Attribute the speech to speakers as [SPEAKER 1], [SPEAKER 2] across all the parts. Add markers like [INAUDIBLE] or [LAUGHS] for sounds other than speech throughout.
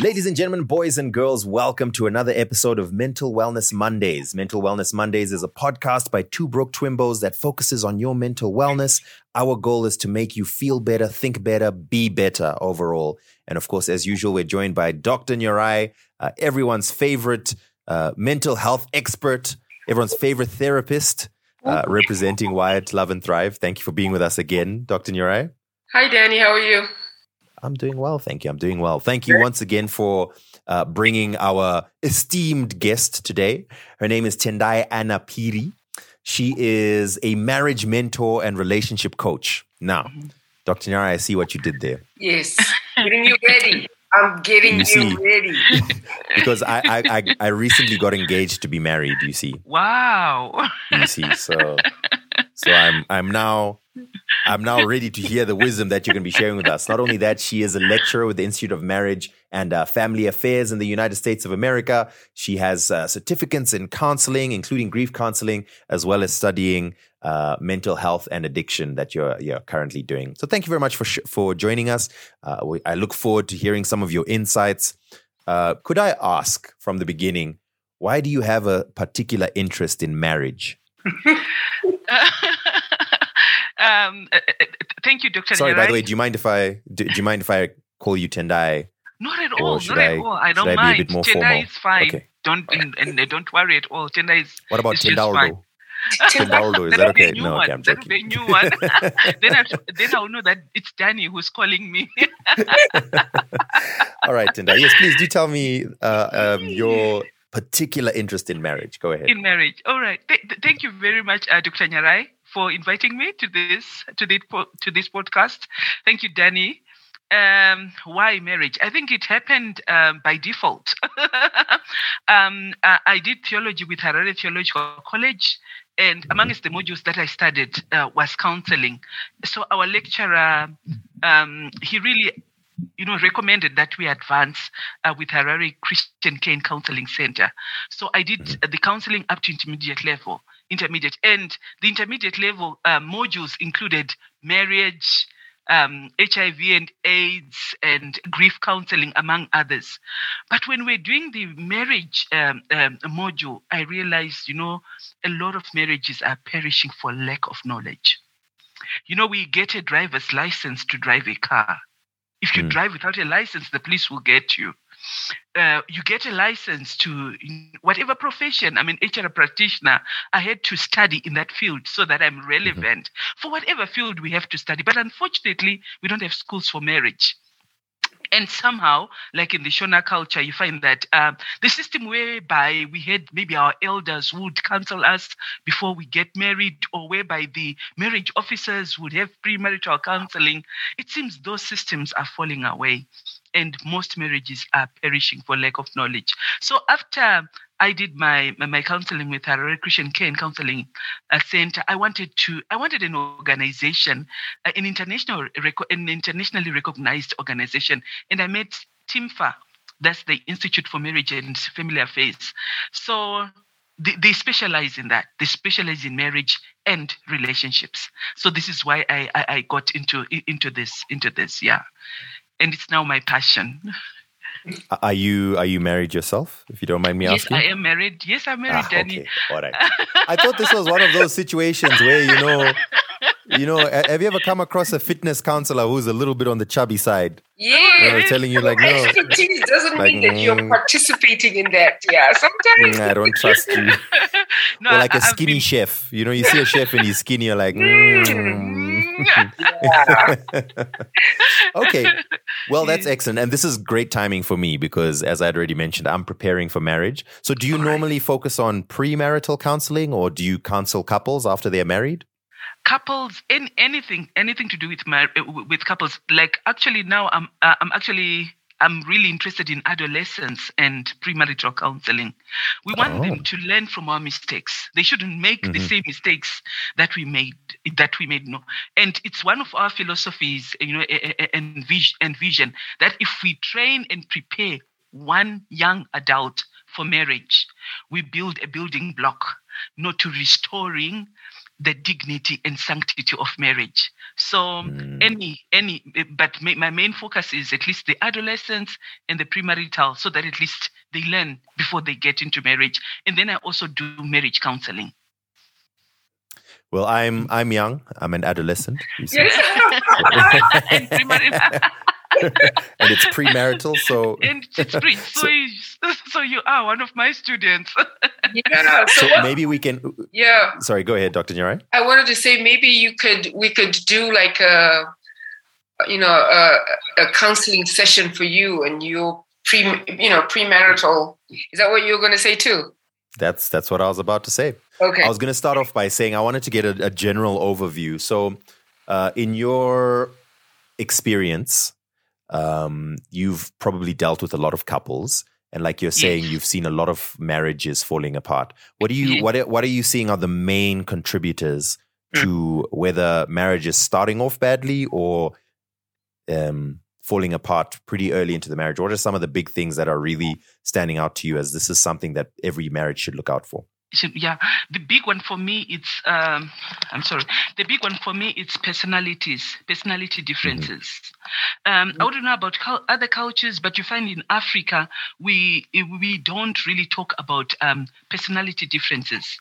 [SPEAKER 1] Ladies and gentlemen, boys and girls, welcome to another episode of Mental Wellness Mondays. Mental Wellness Mondays is a podcast by two broke twimbos that focuses on your mental wellness. Our goal is to make you feel better, think better, be better overall. And of course, as usual, we're joined by Dr. Nyarai, uh, everyone's favorite uh, mental health expert, everyone's favorite therapist, uh, representing Wyatt Love and Thrive. Thank you for being with us again, Dr. Nyarai.
[SPEAKER 2] Hi, Danny. How are you?
[SPEAKER 1] I'm doing well, thank you. I'm doing well. Thank you once again for uh, bringing our esteemed guest today. Her name is Tendai Anna Piri. She is a marriage mentor and relationship coach. Now, Dr. Nyarai, I see what you did there.
[SPEAKER 2] Yes, getting you ready. I'm getting you,
[SPEAKER 1] You
[SPEAKER 2] ready. [LAUGHS]
[SPEAKER 1] Because I, I, I, I recently got engaged to be married, you see.
[SPEAKER 3] Wow.
[SPEAKER 1] You see. So [LAUGHS] so I'm I'm now I'm now ready to hear the wisdom that you're going to be sharing with us. Not only that, she is a lecturer with the Institute of Marriage and uh, Family Affairs in the United States of America. She has uh, certificates in counseling, including grief counseling, as well as studying uh, mental health and addiction that you're you're currently doing. So thank you very much for sh- for joining us. Uh, we, I look forward to hearing some of your insights. Uh, could I ask from the beginning, why do you have a particular interest in marriage? [LAUGHS] [LAUGHS]
[SPEAKER 3] um, uh, uh, thank you, Dr.
[SPEAKER 1] Sorry, by the way, do you mind if I do, do you mind if I call you Tendai?
[SPEAKER 3] Not at all. Not
[SPEAKER 1] I-
[SPEAKER 3] at all. I don't
[SPEAKER 1] I a
[SPEAKER 3] mind. Tendai
[SPEAKER 1] formal?
[SPEAKER 3] is fine.
[SPEAKER 1] Okay.
[SPEAKER 3] Don't and, and uh, don't worry at all. Tendai is
[SPEAKER 1] What about
[SPEAKER 3] just.
[SPEAKER 1] Tendaldo? Tendaldo, is [LAUGHS] that
[SPEAKER 3] That'll be a
[SPEAKER 1] okay? No,
[SPEAKER 3] one.
[SPEAKER 1] okay, I'm
[SPEAKER 3] That'll be a new one. [LAUGHS] then I then I'll know that it's Danny who's calling me.
[SPEAKER 1] All right, Tendai. Yes, please do tell me uh, um, your particular interest in marriage. Go ahead.
[SPEAKER 3] in marriage. All right. Th- th- thank you very much, uh, Dr. Nyarai, for inviting me to this to this po- to this podcast. Thank you, Danny. Um, why marriage? I think it happened um, by default. [LAUGHS] um, uh, I did theology with Harare Theological College, and amongst the modules that I studied uh, was counseling. So our lecturer, um, he really you know, recommended that we advance uh, with Harare Christian Care Counseling Center. So I did uh, the counseling up to intermediate level, intermediate, and the intermediate level uh, modules included marriage, um, HIV and AIDS, and grief counseling, among others. But when we're doing the marriage um, um, module, I realized, you know, a lot of marriages are perishing for lack of knowledge. You know, we get a driver's license to drive a car. If you
[SPEAKER 1] Mm.
[SPEAKER 3] drive without a license, the police will get you. Uh, you get a license to whatever profession. I mean, HR practitioner. I had to study in that field so that I'm relevant for whatever field we have to study. But unfortunately, we don't have schools for marriage. And somehow, like in the Shona culture, you find that um, the system whereby we had maybe our elders would counsel us before we get married, or whereby the marriage officers would have premarital counseling, it seems those systems are falling away and most marriages are perishing for lack of knowledge. So after I did my my, my counseling with Harare Christian Care and Counseling uh, Center, I wanted to I wanted an organization, uh, an international an internationally recognized organization, and I met TIMFA. That's the Institute for Marriage and Family Affairs. So they, they specialize in that. They specialize in marriage and relationships. So this is why I, I, I got into into this into this. Yeah, and it's now my passion.
[SPEAKER 1] Are you are you married yourself? If you don't mind me
[SPEAKER 3] yes,
[SPEAKER 1] asking.
[SPEAKER 3] I am married. Yes, I'm married,
[SPEAKER 1] Ah,
[SPEAKER 3] Danny.
[SPEAKER 1] okay, all right. I thought this was one of those situations where you know, [LAUGHS] you know, have you ever come across a fitness counselor who's a little bit on the chubby side?
[SPEAKER 2] Yeah.
[SPEAKER 1] You know, telling you like, no,
[SPEAKER 2] Expertise doesn't
[SPEAKER 1] Like,
[SPEAKER 2] mean that you're
[SPEAKER 1] mm.
[SPEAKER 2] participating in that. Yeah, sometimes.
[SPEAKER 1] mm, I don't trust you. [LAUGHS]
[SPEAKER 3] no,
[SPEAKER 1] or like
[SPEAKER 3] I-
[SPEAKER 1] a
[SPEAKER 3] I've
[SPEAKER 1] skinny
[SPEAKER 3] been-
[SPEAKER 1] chef. You know, you see a chef and he's skinny, you're like, [LAUGHS] mm.
[SPEAKER 2] Yeah. [LAUGHS]
[SPEAKER 1] okay. Well, that's excellent. And this is great timing for me because, as I'd already mentioned, I'm preparing for marriage. So, do you normally focus on premarital counseling or do you counsel couples after they're married?
[SPEAKER 3] couples in anything anything to do with mar- uh, with couples like actually now i'm uh, i'm actually i'm really interested in adolescence and premarital counseling we want
[SPEAKER 1] Oh.
[SPEAKER 3] them to learn from our mistakes they shouldn't make the
[SPEAKER 1] Mhm.
[SPEAKER 3] same mistakes that we made that we made no and it's one of our philosophies you know a- a- and vision, and vision that if we train and prepare one young adult for marriage we build a building block not to restoring the dignity and sanctity of marriage. So
[SPEAKER 1] Mm.
[SPEAKER 3] any any but ma- my main focus is at least the adolescents and the premarital so that at least they learn before they get into marriage and then i also do marriage counseling
[SPEAKER 1] Well, I'm I'm young. I'm an adolescent. you.
[SPEAKER 2] Yes. [LAUGHS] [LAUGHS]
[SPEAKER 3] and, premarital, [LAUGHS] [LAUGHS]
[SPEAKER 1] and it's premarital, so [LAUGHS]
[SPEAKER 3] and it's pre [LAUGHS] so, you, so you are one of my students
[SPEAKER 2] yeah. So,
[SPEAKER 1] so maybe we can.
[SPEAKER 2] yeah.
[SPEAKER 1] Sorry, go ahead, Doctor Nyarai.
[SPEAKER 2] I wanted to say maybe you could we could do like a you know a, a counseling session for you and your pre you know premarital. Is that what you were going to say too?
[SPEAKER 1] That's that's what I was about to say.
[SPEAKER 2] Okay.
[SPEAKER 1] I was going to start off by saying I wanted to get a, a general overview. So, uh, in your experience, um, you've probably dealt with a lot of couples, and like you're saying,
[SPEAKER 3] Yes.
[SPEAKER 1] you've seen a lot of marriages falling apart. What do you
[SPEAKER 3] Yes.
[SPEAKER 1] what are- what are you seeing are the main contributors to whether marriage is starting off badly or um, falling apart pretty early into the marriage? What are some of the big things that are really standing out to you as this is something that every marriage should look out for?
[SPEAKER 3] yeah the big one for me it's um i'm sorry the big one for me it's personalities personality differences um i don't know about other cultures but you find in africa we we don't really talk about um personality differences.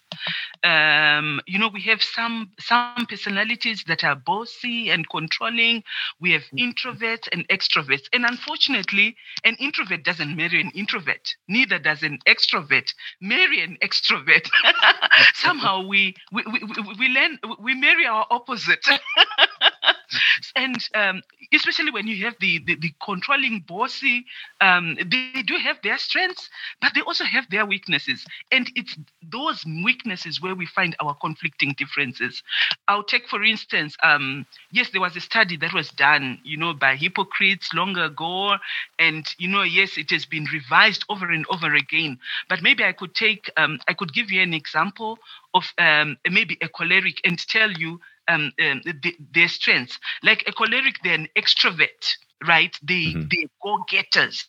[SPEAKER 3] Um you know we have some some personalities that are bossy and controlling. We have introverts and extroverts. And unfortunately an introvert doesn't marry an introvert. Neither does an extrovert marry an extrovert. [LAUGHS] Somehow we, we, we- we learn we marry our opposite [LAUGHS] [LAUGHS] and um, especially when you have the, the, the controlling bossy um, they do have their strengths but they also have their weaknesses. And it's those weaknesses where we find our conflicting differences. I'll take for instance um, yes there was a study that was done you know by Hippocrates long ago. And you know yes it has been revised over and over again. But maybe i could take um, i could give you an example of um, maybe a choleric and tell you um, um, the, their strengths. Like a choleric they're an extrovert right? They
[SPEAKER 1] Mhm.
[SPEAKER 3] they go-getters.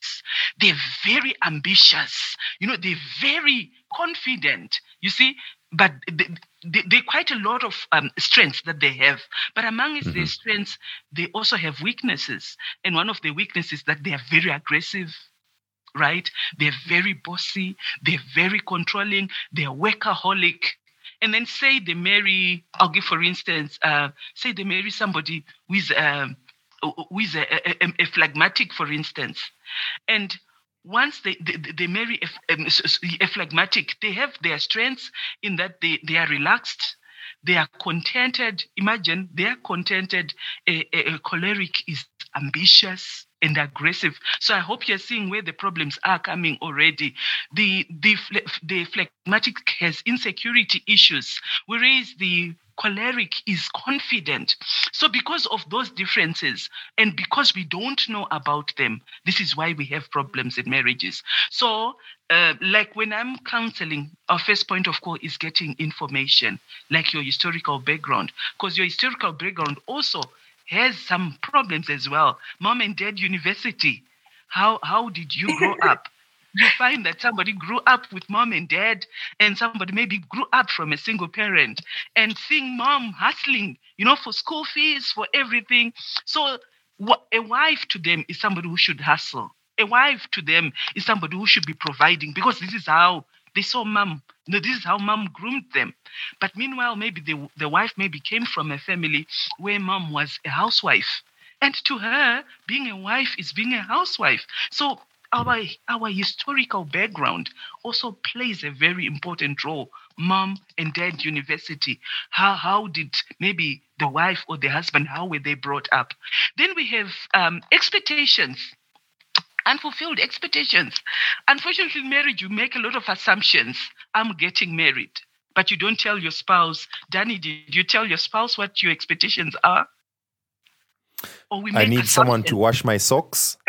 [SPEAKER 3] They're very ambitious. You know they're very confident you see? But they, they, they quite a lot of um, strengths that they have. But amongst their
[SPEAKER 1] Mhm.
[SPEAKER 3] strengths they also have weaknesses. And one of the weaknesses that they are very aggressive right? They're very bossy. They're very controlling. They're workaholic and then say they marry i'll give for instance uh, say they marry somebody with, um, is a, a, a- phlegmatic for instance. And once they, they, they marry a, a phlegmatic they have their strengths in that they, they are relaxed they are contented. Imagine they are contented. A, a, a choleric is ambitious and aggressive. So i hope you're seeing where the problems are coming already. The the the phlegmatic has insecurity issues whereas the choleric is confident. So because of those differences and because we don't know about them this is why we have problems in marriages. So uh, like when i'm counseling our first point of call is getting information like your historical background because your historical background also has some problems as well. Mom and dad university how how did you grow [LAUGHS] up? You find that somebody grew up with mom and dad and somebody maybe grew up from a single parent and seeing mom hustling you know for school fees for everything. So a wife to them is somebody who should hustle. A wife to them is somebody who should be providing because this is how they saw mom no this is how mom groomed them. But meanwhile maybe the, the wife maybe came from a family where mom was a housewife. And to her being a wife is being a housewife. So our our historical background also plays a very important role. Mom and dad university. How how did maybe the wife or the husband how were they brought up? Then we have um, expectations unfulfilled expectations unfortunately in marriage you make a lot of assumptions i'm getting married but you don't tell your spouse danny did you tell your spouse what your expectations are or we
[SPEAKER 1] I need someone to wash my socks. [LAUGHS]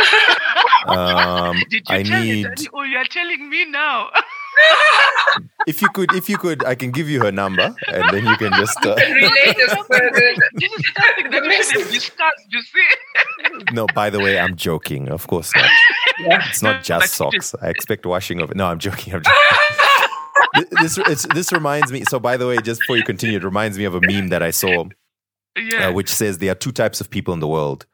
[SPEAKER 1] Um,
[SPEAKER 3] Did you
[SPEAKER 1] I
[SPEAKER 3] tell
[SPEAKER 1] need.
[SPEAKER 3] daddy? Oh, you are telling me now. [LAUGHS] [LAUGHS]
[SPEAKER 1] If you could, if you could, I can give you her number, and then you can just. Uh,
[SPEAKER 2] Relate us further.
[SPEAKER 3] this is something that we should discussed, you see.
[SPEAKER 1] no, by the way, I'm joking. Of course not.
[SPEAKER 2] Yeah.
[SPEAKER 1] It's not just
[SPEAKER 3] but it is-
[SPEAKER 1] socks. I expect washing of it. No, I'm joking. I'm joking. this it's, this reminds me. So, by the way, just before you continue, it reminds me of a meme that I saw,
[SPEAKER 3] Yeah.
[SPEAKER 1] uh, which says there are two types of people in the world: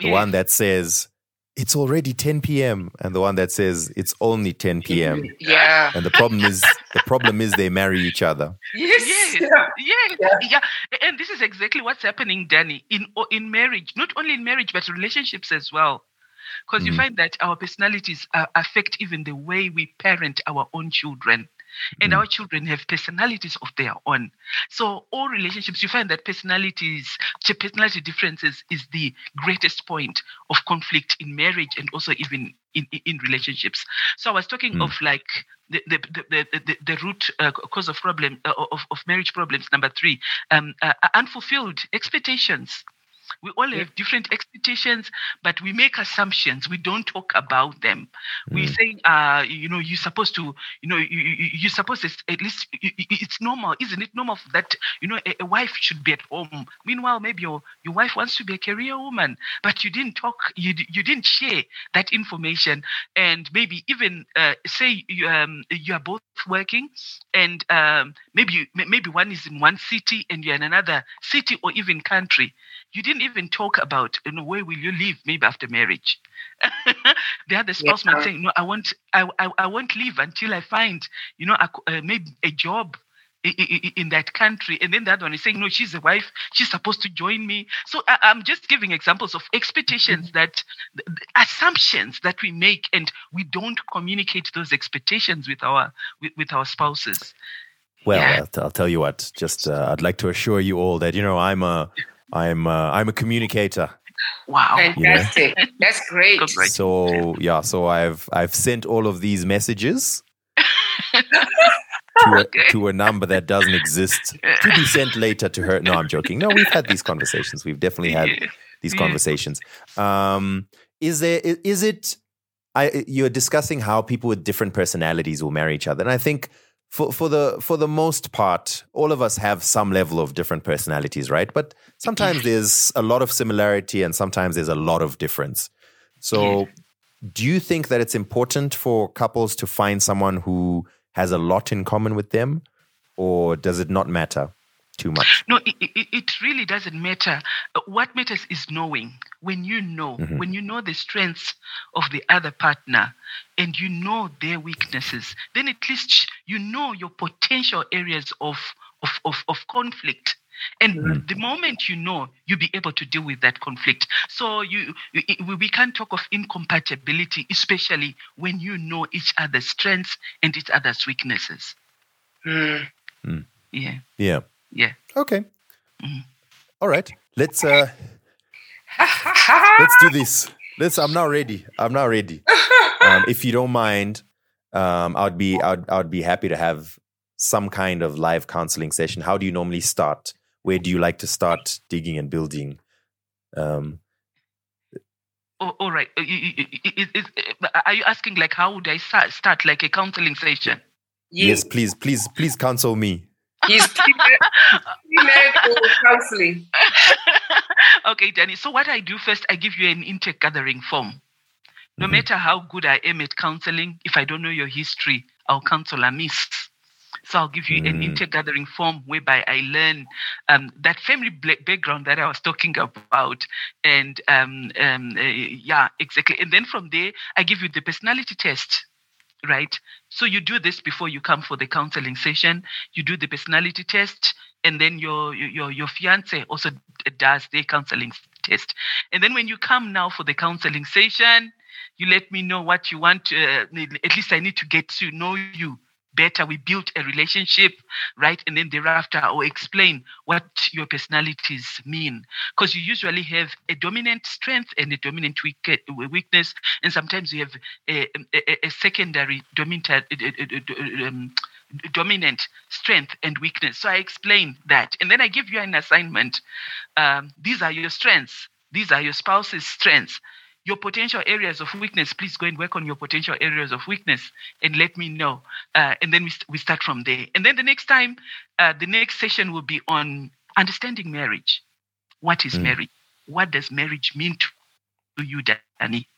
[SPEAKER 1] the
[SPEAKER 3] Yes.
[SPEAKER 1] one that says it's already 10 p.m. and the one that says it's only 10 p.m.
[SPEAKER 2] Yeah.
[SPEAKER 1] And the problem is the problem is they marry each other.
[SPEAKER 2] Yes.
[SPEAKER 3] Yes,
[SPEAKER 2] Yeah.
[SPEAKER 3] yes,
[SPEAKER 2] Yeah.
[SPEAKER 3] yeah. and this is exactly what's happening, Danny, in in marriage. Not only in marriage, but relationships as well. Because you
[SPEAKER 1] Mhm.
[SPEAKER 3] find that our personalities uh, affect even the way we parent our own children, and
[SPEAKER 1] Mhm.
[SPEAKER 3] our children have personalities of their own. So all relationships, you find that personalities, personality differences, is the greatest point of conflict in marriage and also even in in, relationships. So I was talking
[SPEAKER 1] Mm.
[SPEAKER 3] of like the the the the, the, the root uh, cause of problem uh, of, of marriage problems number three um uh, unfulfilled expectations we all
[SPEAKER 2] Yeah.
[SPEAKER 3] have different expectations but we make assumptions. We don't talk about them. We
[SPEAKER 1] Mm.
[SPEAKER 3] say uh you know you're supposed to you know you, you, you're supposed to at least you- it's normal. Isn't it normal that you know a, a wife should be at home? Meanwhile maybe your your wife wants to be a career woman but you didn't talk you, you didn't share that information. And maybe even uh, say you, um, you are both working and um, maybe you, maybe one is in one city and you're in another city or even country you didn't even talk about you know where will you live maybe after marriage [LAUGHS] the other spouse might
[SPEAKER 2] Yeah.
[SPEAKER 3] say no i won't I, I, I won't leave until i find you know a, uh, maybe a job in that country and then the other one is saying no she's a wife she's supposed to join me so I, i'm just giving examples of expectations that th- th- assumptions that we make and we don't communicate those expectations with our with, with our spouses
[SPEAKER 1] Well,
[SPEAKER 3] Yeah.
[SPEAKER 1] I'll, t- I'll tell you what. Just uh, I'd like to assure you all that you know I'm a I'm a, I'm a communicator.
[SPEAKER 3] wow
[SPEAKER 2] Fantastic. [LAUGHS] That's great.
[SPEAKER 1] So yeah, so I've I've sent all of these messages [LAUGHS] to a, to a number that doesn't exist to be sent later to her. No, I'm joking. No, we've had these conversations. We've definitely had
[SPEAKER 3] Yeah.
[SPEAKER 1] these
[SPEAKER 3] Yeah.
[SPEAKER 1] conversations. Um, is there is it? I you're discussing how people with different personalities will marry each other, and I think for for the for the most part, all of us have some level of different personalities, right? But sometimes there's a lot of similarity, and sometimes there's a lot of difference. So, do you think that it's important for couples to find someone who has a lot in common with them, or does it not matter too much?
[SPEAKER 3] No, it, it, it really doesn't matter. Uh, What matters is knowing. When you know,
[SPEAKER 1] Mhm.
[SPEAKER 3] when you know the strengths of the other partner and you know their weaknesses, then at least you know your potential areas of, of, of, of conflict. And
[SPEAKER 1] Mhm.
[SPEAKER 3] the moment you know, you'll be able to deal with that conflict. So you, you- we we can't talk of incompatibility, especially when you know each other's strengths and each other's weaknesses.
[SPEAKER 2] Mm.
[SPEAKER 3] Yeah,
[SPEAKER 1] Yeah.
[SPEAKER 3] yeah.
[SPEAKER 1] Okay.
[SPEAKER 3] Mhm.
[SPEAKER 1] All right. Let's uh let's do this. Let's. I'm now ready. I'm now ready. Um, if you don't mind, um, I'd be I'd I'd be happy to have some kind of live counseling session. How do you normally start? Where do you like to start digging and building? Um,
[SPEAKER 3] Oh, all right. Uh, is- is- uh, Are you asking like how would I start, start like a counseling session?
[SPEAKER 1] yes, please, please, please counsel me.
[SPEAKER 2] He's premarital counseling. [LAUGHS]
[SPEAKER 3] okay, Danny. So what I do first, I give you an intake gathering form. No
[SPEAKER 1] Mhm.
[SPEAKER 3] matter how good I am at counseling, if I don't know your history, I'll counsel a miss. So I'll give you an
[SPEAKER 1] Mm.
[SPEAKER 3] intake gathering form whereby I learn um, that family background that I was talking about, and um, um, uh, yeah, exactly. And then from there, I give you the personality test, right? So you do this before you come for the counseling session. You do the personality test, and then your your your fiance also does the counseling test. And then when you come now for the counseling session, you let me know what you want. To, uh, at least I need to get to know you better. We build a relationship, right? And then thereafter, I'll explain what your personalities mean. Because you usually have a dominant strength and a dominant weakness, and sometimes you have a, a, a secondary dominant, um, dominant strength and weakness. So I explain that. And then I give you an assignment. Um, these are your strengths, these are your spouse's strengths your potential areas of weakness please go and work on your potential areas of weakness and let me know uh, and then we, st- we start from there and then the next time uh, the next session will be on understanding marriage what is
[SPEAKER 1] Mm.
[SPEAKER 3] marriage what does marriage mean to, to you danny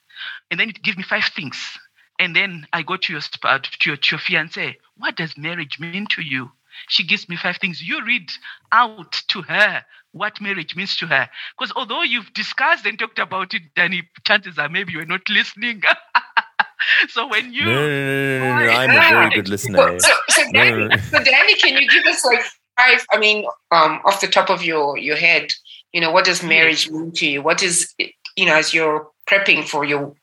[SPEAKER 3] and then you give me five things And then I go to your sp- to your, to your fiance. What does marriage mean to you? She gives me five things. You read out to her what marriage means to her. Because although you've discussed and talked about it, Danny, chances are maybe you're not listening. [LAUGHS] so when you
[SPEAKER 1] No, no, no, no, no, no, I'm a very good listener.
[SPEAKER 2] So, so, Danny,
[SPEAKER 1] no, no.
[SPEAKER 2] so Danny, can you give us like five? I mean, um, off the top of your your head, you know, what does marriage mean to you? What is you know, as you're prepping for your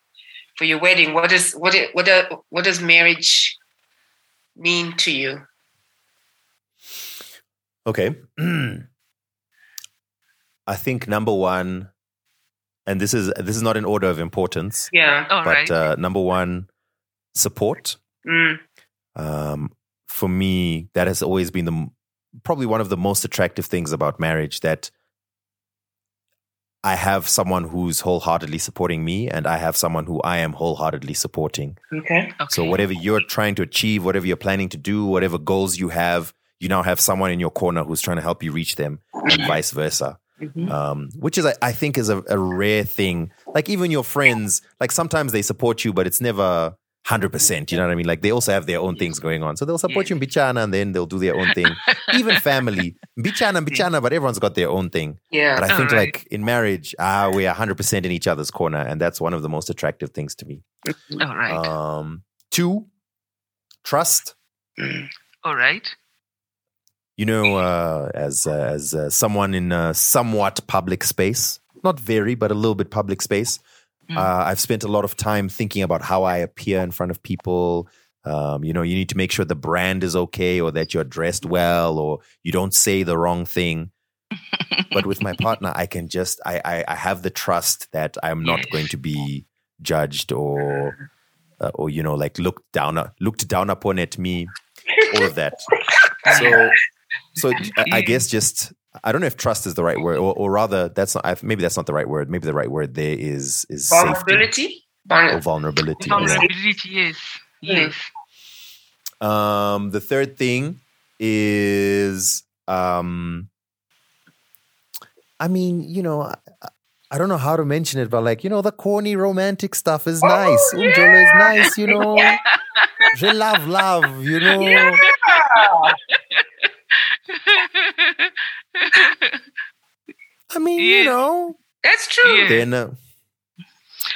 [SPEAKER 2] for your wedding, what is what it, what uh, what does marriage mean to you?
[SPEAKER 1] Okay. [CLEARS THROAT] I think number one, and this is this is not in order of importance,
[SPEAKER 2] Yeah.
[SPEAKER 3] all
[SPEAKER 1] but
[SPEAKER 3] right.
[SPEAKER 1] uh, number one, support.
[SPEAKER 2] Mm,
[SPEAKER 1] Um, for me, that has always been the probably one of the most attractive things about marriage. That I have someone who's wholeheartedly supporting me, and I have someone who I am wholeheartedly supporting.
[SPEAKER 2] okay.
[SPEAKER 1] So whatever you're trying to achieve, whatever you're planning to do, whatever goals you have, you now have someone in your corner who's trying to help you reach them, and vice versa.
[SPEAKER 2] Mhm.
[SPEAKER 1] Um, which is, I- think, is a, a rare thing. Like even your friends, like sometimes they support you, but it's never hundred percent. You know what I mean? Like they also have their own things going on, so they'll support you in bichana, and then they'll do their own thing. even family, bichana, [LAUGHS] bichana, but everyone's got their own thing.
[SPEAKER 2] Yeah.
[SPEAKER 1] But I think,
[SPEAKER 3] Alright.
[SPEAKER 1] like in marriage, ah, we're hundred percent in each other's corner, and that's one of the most attractive things to me.
[SPEAKER 3] all right.
[SPEAKER 1] Um, two, trust.
[SPEAKER 2] Mm.
[SPEAKER 3] all right.
[SPEAKER 1] You know, uh, as uh, as uh, someone in a somewhat public space, not very, but a little bit public space,
[SPEAKER 3] Mm.
[SPEAKER 1] uh, I've spent a lot of time thinking about how I appear in front of people. Um, you know, you need to make sure the brand is okay, or that you're dressed well, or you don't say the wrong thing. but with my partner, I can just I I, I have the trust that I'm not going to be judged or uh, or you know like looked down looked down upon at me, all of that. So so I- I guess just I don't know if trust is the right word, or, or rather that's not I- maybe that's not the right word. Maybe the right word there is is safety
[SPEAKER 2] Vulnerability.
[SPEAKER 1] or
[SPEAKER 2] Vulner-
[SPEAKER 1] vulnerability. yeah.
[SPEAKER 3] Vulnerability, yes. Yes.
[SPEAKER 1] Um, the third thing is, um, I mean, you know, I, I don't know how to mention it, but like, you know, the corny romantic stuff is nice. Umjolo is nice, you know. [LAUGHS] Je love love, you know.
[SPEAKER 2] Yeah.
[SPEAKER 1] I mean, you know.
[SPEAKER 2] That's true.
[SPEAKER 3] Yeah.
[SPEAKER 1] Then, uh,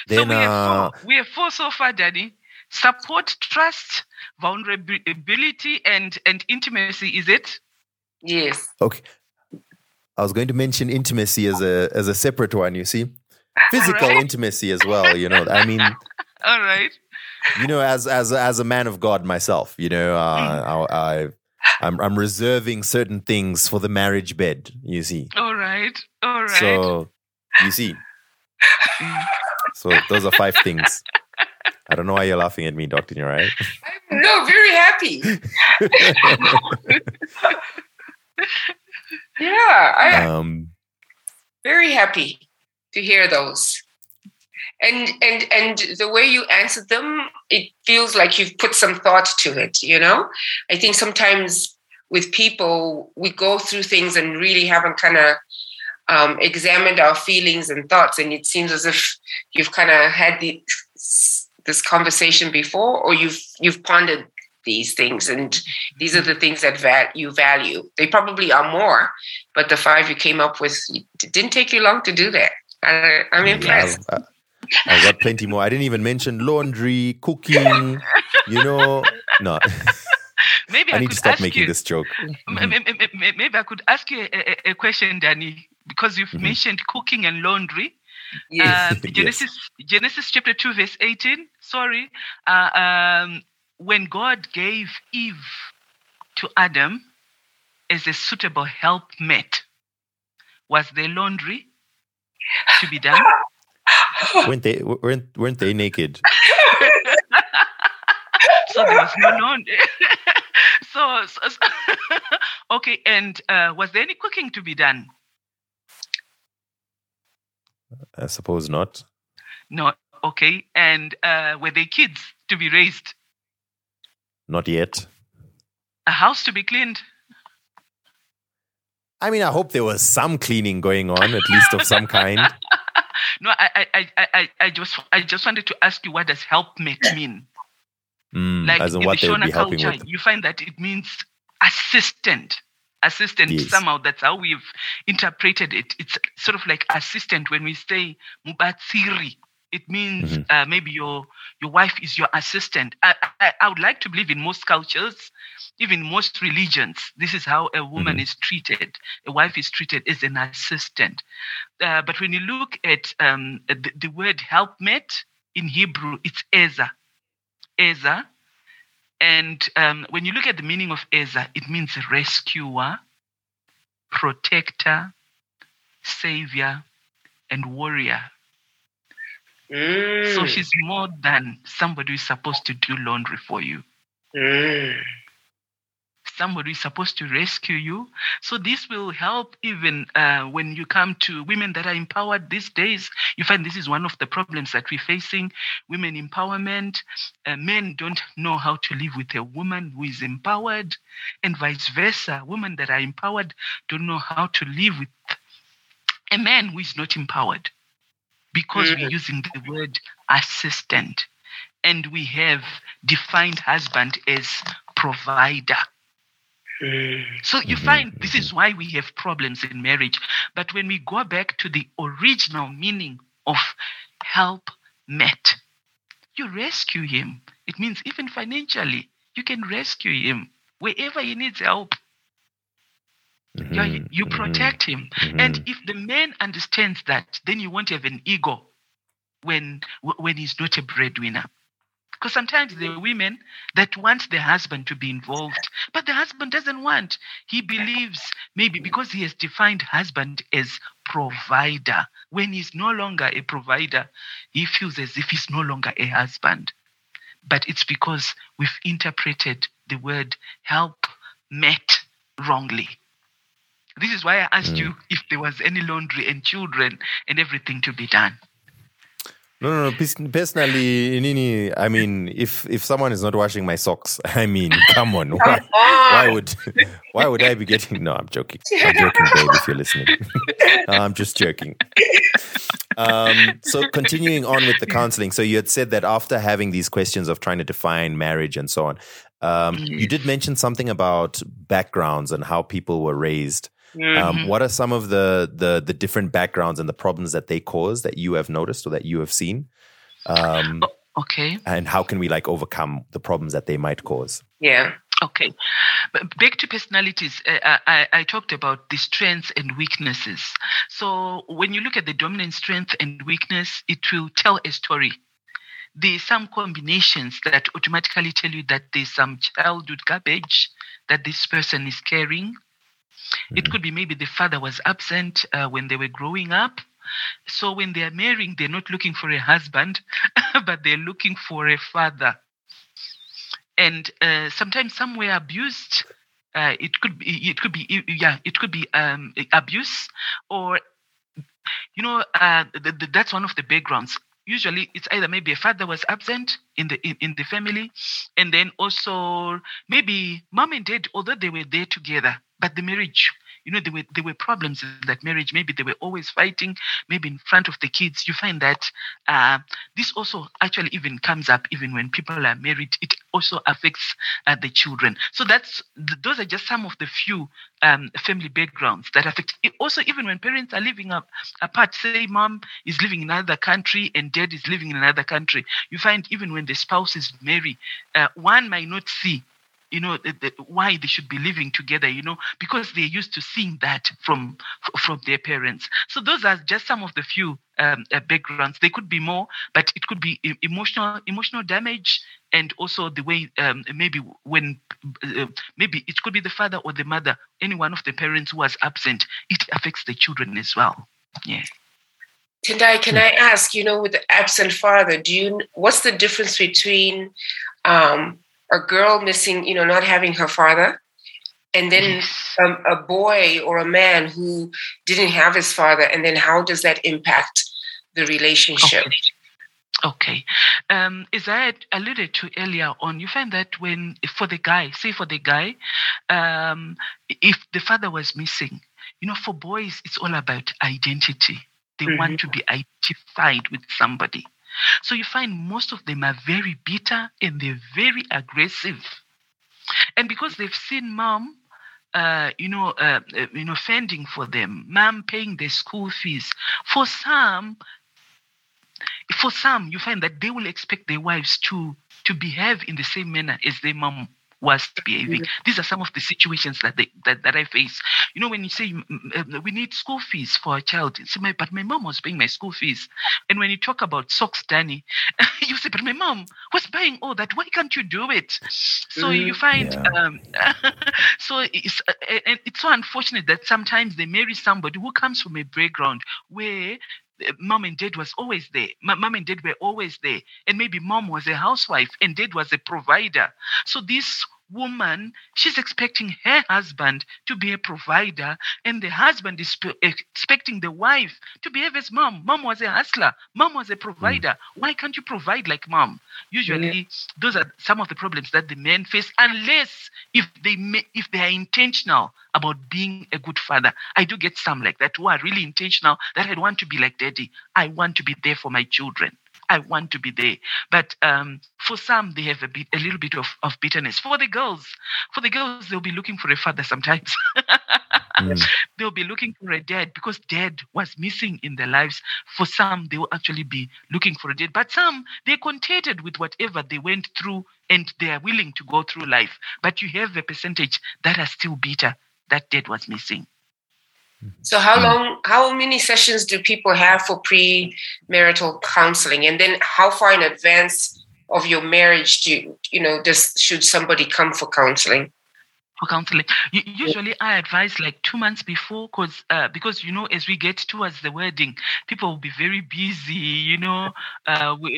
[SPEAKER 3] so we have
[SPEAKER 1] uh,
[SPEAKER 3] four. We have four so far, Daddy. Support, trust, vulnerability, and and intimacy. Is it?
[SPEAKER 2] Yes.
[SPEAKER 1] okay. I was going to mention intimacy as a as a separate one. You see, physical
[SPEAKER 3] Alright.
[SPEAKER 1] intimacy as well. You know, I mean. [LAUGHS]
[SPEAKER 3] All right.
[SPEAKER 1] you know, as as as a man of God myself, you know, uh, I, I I'm I'm reserving certain things for the marriage bed. You see,
[SPEAKER 3] All right. All right.
[SPEAKER 1] so you see, so those are five things. I don't know why you're laughing at me, Doctor. You're right.
[SPEAKER 2] No, very happy. [LAUGHS] Yeah, I
[SPEAKER 1] um,
[SPEAKER 2] very happy to hear those. And and and the way you answer them, it feels like you've put some thought to it, you know? I think sometimes with people, we go through things and really haven't kind of um, examined our feelings and thoughts. And it seems as if you've kind of had the, this conversation before, or you've you've pondered these things, and these are the things that val- you value. They probably are more, but the five you came up with it didn't take you long to do that. I, I'm
[SPEAKER 1] yeah,
[SPEAKER 2] impressed.
[SPEAKER 1] I've, uh, I've got plenty more. I didn't even mention laundry, cooking. You know, no. [LAUGHS]
[SPEAKER 3] maybe
[SPEAKER 1] I
[SPEAKER 3] I,
[SPEAKER 1] need
[SPEAKER 3] could
[SPEAKER 1] to stop making
[SPEAKER 3] you,
[SPEAKER 1] this joke.
[SPEAKER 3] m-
[SPEAKER 1] Mhm.
[SPEAKER 3] m- m- m- Maybe I could ask you a, a- a question, Danny, because you've
[SPEAKER 1] Mhm.
[SPEAKER 3] mentioned cooking and laundry.
[SPEAKER 2] Yes.
[SPEAKER 3] Um, [LAUGHS]
[SPEAKER 1] Yes.
[SPEAKER 3] Genesis, Genesis chapter 2, verse 18. Sorry. Uh, um, when God gave Eve to Adam as a suitable helpmate, was there laundry to be done? [LAUGHS] [LAUGHS]
[SPEAKER 1] weren't they weren't weren't they naked? [LAUGHS]
[SPEAKER 3] so there was no laundry. [LAUGHS] so, so, so- okay, and uh, was there any cooking to be done?
[SPEAKER 1] I suppose not.
[SPEAKER 3] No. Okay, and uh, were there kids to be raised?
[SPEAKER 1] Not yet.
[SPEAKER 3] A house to be cleaned?
[SPEAKER 1] I mean, I hope there was some cleaning going on, at least of some kind.
[SPEAKER 3] No, I, I, I, I, I just, I just wanted to ask you, what does helpmate mean?
[SPEAKER 1] Mm,
[SPEAKER 3] like
[SPEAKER 1] as in
[SPEAKER 3] in
[SPEAKER 1] what
[SPEAKER 3] the Shona culture, you find that it means assistant. Assistant
[SPEAKER 1] Yes.
[SPEAKER 3] somehow that's how we've interpreted it. It's sort of like assistant when we say mubatsiri. It means
[SPEAKER 1] Mhm.
[SPEAKER 3] uh, maybe your your wife is your assistant. I, I, I would like to believe in most cultures, even most religions, this is how a woman
[SPEAKER 1] Mhm.
[SPEAKER 3] is treated. A wife is treated as an assistant. Uh, but when you look at um, the, the word helpmate in Hebrew, it's Eza. Eza. And um, when you look at the meaning of Eza, it means rescuer, protector, savior, and warrior.
[SPEAKER 2] Mm.
[SPEAKER 3] So she's more than somebody who's supposed to do laundry for you.
[SPEAKER 2] Mm.
[SPEAKER 3] Somebody is supposed to rescue you. So this will help even uh, when you come to women that are empowered these days. You find this is one of the problems that we're facing: women empowerment. Uh, men don't know how to live with a woman who is empowered, and vice versa. Women that are empowered don't know how to live with a man who is not empowered, because we're
[SPEAKER 2] Mhm.
[SPEAKER 3] using the word assistant, and we have defined husband as provider.
[SPEAKER 2] Mm.
[SPEAKER 3] So you
[SPEAKER 1] Mhm,
[SPEAKER 3] find this is why we have problems in marriage. But when we go back to the original meaning of help met, you rescue him. It means even financially, you can rescue him wherever he needs help.
[SPEAKER 1] Mhm,
[SPEAKER 3] you
[SPEAKER 1] mhm,
[SPEAKER 3] protect him.
[SPEAKER 1] mhm.
[SPEAKER 3] And if the man understands that, then you won't have an ego when when he's not a breadwinner. Because sometimes there are women that want the husband to be involved, but the husband doesn't want. He believes maybe because he has defined husband as provider. When he's no longer a provider, he feels as if he's no longer a husband. But it's because we've interpreted the word help met wrongly. This is why I asked
[SPEAKER 1] Mm.
[SPEAKER 3] you if there was any laundry and children and everything to be done.
[SPEAKER 1] No, no, no. Personally, Nini, I mean, if if someone is not washing my socks, [LAUGHS] I mean, come on, why, why would why would I be getting? No, I'm joking. I'm joking, babe. If you're listening, [LAUGHS] I'm just joking. Um, so continuing on with the counseling. So you had said that after having these questions of trying to define marriage and so on, um, you did mention something about backgrounds and how people were raised.
[SPEAKER 2] Mm.
[SPEAKER 1] Um, what are some of the, the the different backgrounds and the problems that they cause that you have noticed or that you have seen? Um,
[SPEAKER 3] Okay.
[SPEAKER 1] and how can we like overcome the problems that they might cause?
[SPEAKER 2] Yeah.
[SPEAKER 3] Okay. But back to personalities, uh, I, I, I talked about the strengths and weaknesses. So when you look at the dominant strength and weakness, it will tell a story. There's some combinations that automatically tell you that there's some childhood garbage that this person is carrying. It
[SPEAKER 1] Mhm.
[SPEAKER 3] could be maybe the father was absent uh, when they were growing up. So when they are marrying, they're not looking for a husband, [LAUGHS] but they're looking for a father and uh, sometimes some were abused. Uh, it could be, it could be, yeah, it could be um, abuse, or you know, uh, th- th- that's one of the backgrounds. Usually, it's either maybe a father was absent in the in, in the family, and then also maybe mom and dad, although they were there together, but the marriage, you know, there were there were problems in that marriage. Maybe they were always fighting. Maybe in front of the kids, you find that uh, this also actually even comes up even when people are married. It also affects uh, the children. So that's those are just some of the few um, family backgrounds that affect. It also, even when parents are living up apart, say mom is living in another country and dad is living in another country, you find even when the spouses marry, uh, one might not see. You know the, the, why they should be living together. You know because they're used to seeing that from from their parents. So those are just some of the few um, uh, backgrounds. They could be more, but it could be emotional emotional damage and also the way um, maybe when uh, maybe it could be the father or the mother any one of the parents who was absent it affects the children as well yeah
[SPEAKER 2] Tendai, can I ask, you know, with the absent father, do you what's the difference between um, a girl missing, you know, not having her father, and then
[SPEAKER 3] Yes.
[SPEAKER 2] um, a boy or a man who didn't have his father, and then how does that impact the relationship?
[SPEAKER 3] Okay. Okay. Um, as I had alluded to earlier on, you find that when, for the guy, say for the guy, um, if the father was missing, you know, for boys, it's all about identity. They want to be identified with somebody. So you find most of them are very bitter and they're very aggressive. And because they've seen mom, uh, you know, uh, uh you know, fending for them, mom paying their school fees. For some, for some, you find that they will expect their wives to to behave in the same manner as their mom was behaving. Mm-hmm. These are some of the situations that they that, that I face. You know, when you say uh, we need school fees for a child, say, my, but my mom was paying my school fees. And when you talk about socks, Danny, [LAUGHS] you say, but my mom was buying all that. Why can't you do it? So mm-hmm. you find, yeah. um, [LAUGHS] so it's uh, and it's so unfortunate that sometimes they marry somebody who comes from a background where Eh, mom and dad was always there. Mom and dad were always there. And maybe mom was a housewife and dad was a provider. So this woman, she's expecting her husband to be a provider, and the husband is expecting the wife to behave as mom. Mom was a hustler, mom was a provider. Mm. Why can't you provide like mom? Usually, those are some of the problems that the men face, unless if they may, if they are intentional about being a good father. I do get some like that who are really intentional that I want to be like daddy. I want to be there for my children. I want to be there. But um, for some, they have a bit, a little bit of, of bitterness. For the girls, for the girls, they'll be looking for a father sometimes. mm. [LAUGHS] They'll be looking for a dad because dad was missing in their lives. For some, they will actually be looking for a dad. But some, they're contented with whatever they went through and they are willing to go through life. But you have a percentage that are still bitter. That dad was missing.
[SPEAKER 2] So how hmm. long how many sessions do people have for pre-marital counseling and then how far in advance of your marriage do you, you know does should somebody come for counseling?
[SPEAKER 3] For counseling, usually I advise like two months before, because uh, because you know as we get towards the wedding, people will be very busy, you know, uh, with,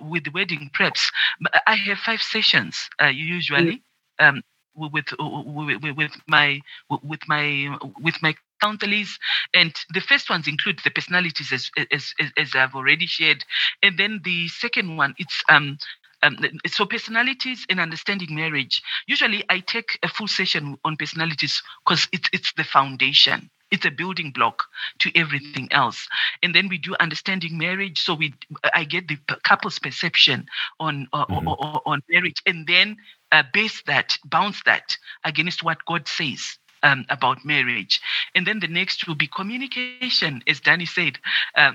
[SPEAKER 3] with the wedding preps. But I have five sessions uh, usually. Um, with, with with my with my with my counselors and the first ones include the personalities as, as, as, I've already shared and then the second one it's um um, so personalities and understanding marriage. Usually, I take a full session on personalities because it's it's the foundation. It's a building block to everything else. And then we do understanding marriage. So we, I get the couple's perception on uh, mm-hmm. on, on marriage, and then uh, base that, bounce that against what God says um, about marriage. And then the next will be communication, as Danny said, uh,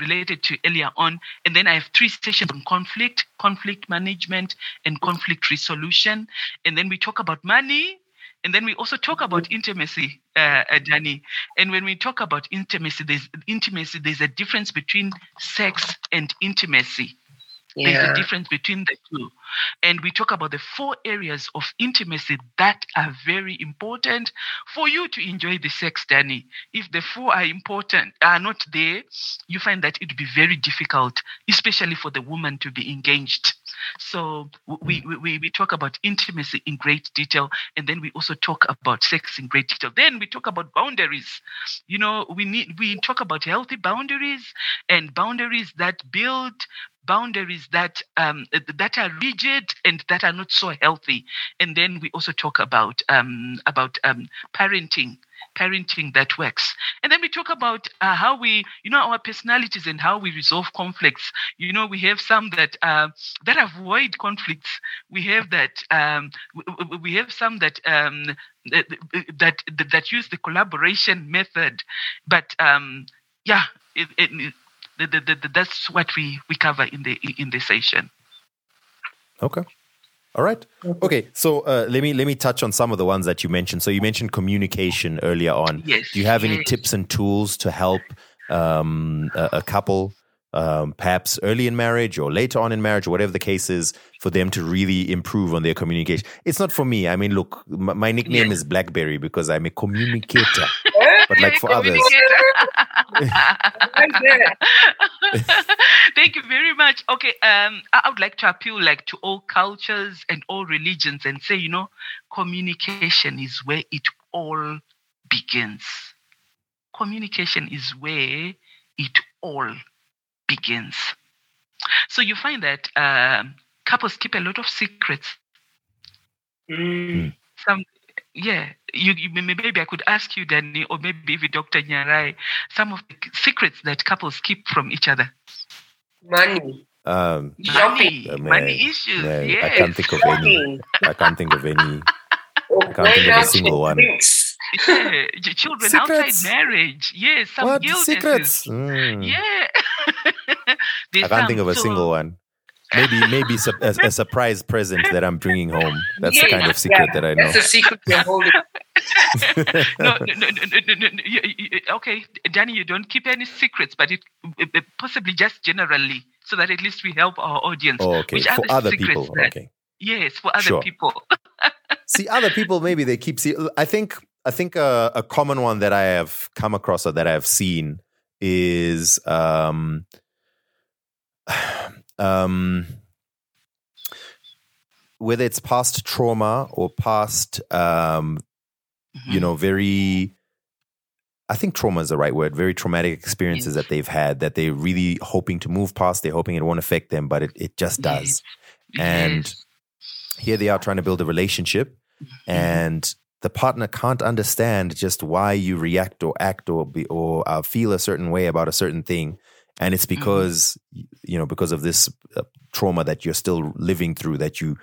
[SPEAKER 3] related to earlier on. And then I have three sessions on conflict, conflict management, and conflict resolution. And then we talk about money. And then we also talk about intimacy, uh, uh, Danny. And when we talk about intimacy, there's intimacy. There's a difference between sex and intimacy. Yeah. There's a difference between the two. And we talk about the four areas of intimacy that are very important for you to enjoy the sex, Danny. If the four are important, are not there, you find that it would be very difficult, especially for the woman to be engaged. So we, mm. we, we talk about intimacy in great detail, and then we also talk about sex in great detail. Then we talk about boundaries. You know, we need we talk about healthy boundaries and boundaries that build boundaries that um, that are rigid and that are not so healthy. And then we also talk about um, about um, parenting parenting that works. And then we talk about uh, how we, you know, our personalities and how we resolve conflicts. You know, we have some that uh, that avoid conflicts. We have that um, we, have some that, um, that, that that use the collaboration method. But um, yeah, it, it, the, that's what we, we cover in the in the session.
[SPEAKER 1] Okay. All right. Okay. So uh, let me let me touch on some of the ones that you mentioned. So you mentioned communication earlier on.
[SPEAKER 3] Yes.
[SPEAKER 1] Do you have
[SPEAKER 3] yes.
[SPEAKER 1] any tips and tools to help um, a, a, couple, um, perhaps early in marriage or later on in marriage, or whatever the case is, for them to really improve on their communication? It's not for me. I mean, look, my, my nickname yes. is Blackberry because I'm a communicator. [LAUGHS] but like for others. [LAUGHS]
[SPEAKER 3] Thank you very much. Okay, um, I would like to appeal like to all cultures and all religions and say, you know, communication is where it all begins. Communication is where it all begins. So you find that uh, couples keep a lot of secrets. Mm. Some yeah, you, you, maybe I could ask you, Danny, or maybe even Dr. Nyarai, some of the secrets that couples keep from each other.
[SPEAKER 2] Money.
[SPEAKER 1] Um,
[SPEAKER 2] Shopping.
[SPEAKER 3] Money,
[SPEAKER 1] Uh,
[SPEAKER 3] money issues.
[SPEAKER 1] man,
[SPEAKER 3] yes.
[SPEAKER 1] I can't think of any. [LAUGHS] I can't think of any.
[SPEAKER 2] Or
[SPEAKER 1] can't think of a single one.
[SPEAKER 3] yeah. Children
[SPEAKER 1] Secrets.
[SPEAKER 3] outside marriage. Yes. Some
[SPEAKER 1] What
[SPEAKER 3] illnesses.
[SPEAKER 1] secrets? Mm.
[SPEAKER 3] Yeah. [LAUGHS]
[SPEAKER 1] I can't
[SPEAKER 3] some.
[SPEAKER 1] think of a
[SPEAKER 3] So-
[SPEAKER 1] single one. Maybe, maybe su- a, a surprise present that I'm bringing home. That's the kind of secret
[SPEAKER 2] yeah.
[SPEAKER 1] that I know.
[SPEAKER 2] That's a secret you're holding. [LAUGHS]
[SPEAKER 3] no, no, no, no, no, no, no. You- you- Okay, Danny, you don't keep any secrets, but it, it- it possibly just generally, so that at least we help our audience.
[SPEAKER 1] Oh, okay.
[SPEAKER 3] Which
[SPEAKER 1] For
[SPEAKER 3] are the
[SPEAKER 1] other people.
[SPEAKER 3] that-
[SPEAKER 1] Okay.
[SPEAKER 3] Yes, for other
[SPEAKER 1] Sure.
[SPEAKER 3] people. [LAUGHS]
[SPEAKER 1] See, other people maybe they keep see. I think I think a, a common one that I have come across or that I've seen is um [SIGHS] um whether it's past trauma or past um you
[SPEAKER 3] Mhm.
[SPEAKER 1] know very I think trauma is the right word. Very traumatic experiences that they've had that they're really hoping to move past. They're hoping it won't affect them, but it, it just does. and. Here they are trying to build a relationship,
[SPEAKER 3] Mm-hmm.
[SPEAKER 1] and the partner can't understand just why you react or act or be or uh, feel a certain way about a certain thing, and it's
[SPEAKER 3] Mm-hmm.
[SPEAKER 1] because you know because of this uh, trauma that you're still living through that you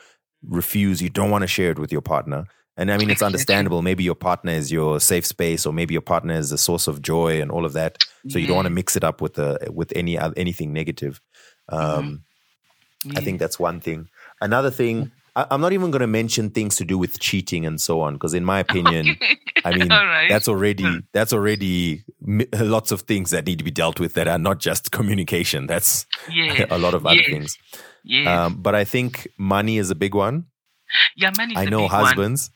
[SPEAKER 1] refuse, you don't want to share it with your partner. And I mean, it's [LAUGHS] understandable. Maybe your partner is your safe space, or maybe your partner is a source of joy and all of that. So you don't want to mix it up with the with any oth- anything negative. Um, I think that's one thing. Another thing, I, I'm not even going to mention things to do with cheating and so on, because in my opinion, [LAUGHS] I mean,
[SPEAKER 3] right.
[SPEAKER 1] that's already
[SPEAKER 3] Mm.
[SPEAKER 1] that's already lots of things that need to be dealt with that are not just communication. That's
[SPEAKER 3] yes. [LAUGHS]
[SPEAKER 1] a lot of other
[SPEAKER 3] yes.
[SPEAKER 1] things.
[SPEAKER 3] Yes.
[SPEAKER 1] Um, but I think money is a big one.
[SPEAKER 3] yeah, money is
[SPEAKER 1] I
[SPEAKER 3] a
[SPEAKER 1] know
[SPEAKER 3] big one.
[SPEAKER 1] husbands.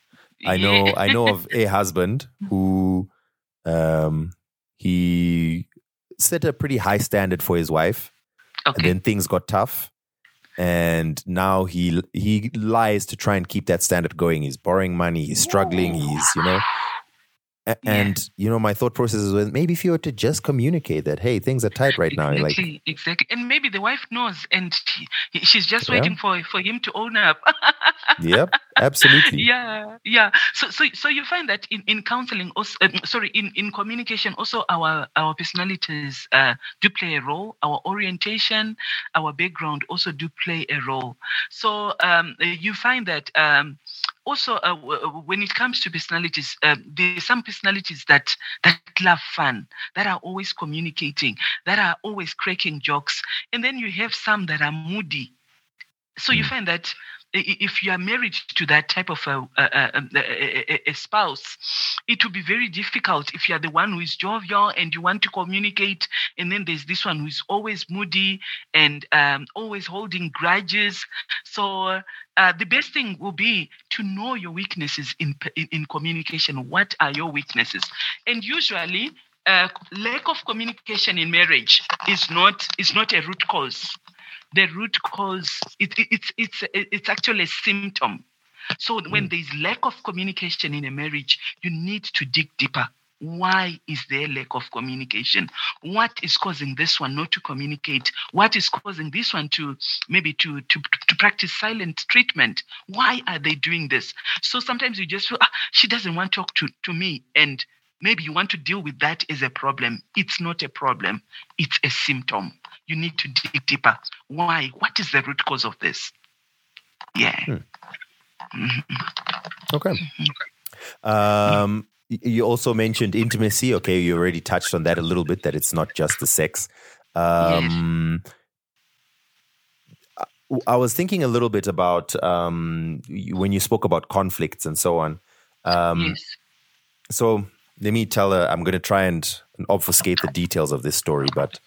[SPEAKER 1] I know
[SPEAKER 3] Yeah.
[SPEAKER 1] I know of [LAUGHS] a husband who um he set a pretty high standard for his wife and then things got tough and now he he lies to try and keep that standard going. He's borrowing money. He's struggling. He's you know A-
[SPEAKER 3] Yeah.
[SPEAKER 1] and you know my thought process is well, maybe if you were to just communicate that hey things are tight right now like
[SPEAKER 3] Exactly, exactly. And maybe the wife knows, and he, she's just
[SPEAKER 1] Yeah.
[SPEAKER 3] waiting for for him to own up.
[SPEAKER 1] yep absolutely [LAUGHS]
[SPEAKER 3] yeah, yeah. So, so, so you find that in in counseling, also, um, sorry, in in communication, also our our personalities uh, do play a role. Our orientation, our background also do play a role. So um, you find that. Um, also, uh, w- w- when it comes to personalities, um, there's some personalities that that love fun, that are always communicating, that are always cracking jokes, and then you have some that are moody. So you
[SPEAKER 1] Mm.
[SPEAKER 3] find that if you are married to that type of a, a, a, a, spouse, it will be very difficult if you are the one who is jovial and you want to communicate, and then there's this one who is always moody and um, always holding grudges. So uh, the best thing will be to know your weaknesses in, in, in communication. What are your weaknesses? And usually, uh, lack of communication in marriage is not is not a root cause the root cause it, it, it's it's it's actually a symptom. So when there's lack of communication in a marriage you need to dig deeper. Why is there lack of communication? What is causing this one not to communicate? What is causing this one to maybe to to, to practice silent treatment? Why are they doing this? So sometimes you just feel ah, she doesn't want to talk to, to me. And maybe you want to deal with that as a problem it's not a problem it's a symptom you need to dig deeper. Why? What is the root cause of this? Yeah. Mhm.
[SPEAKER 1] okay um you also mentioned intimacy okay you already touched on that a little bit that it's not just the sex um I- I was thinking a little bit about um, when you spoke about conflicts and so on. Um,
[SPEAKER 3] yes.
[SPEAKER 1] So let me tell her, I'm going to try and obfuscate the details of this story. But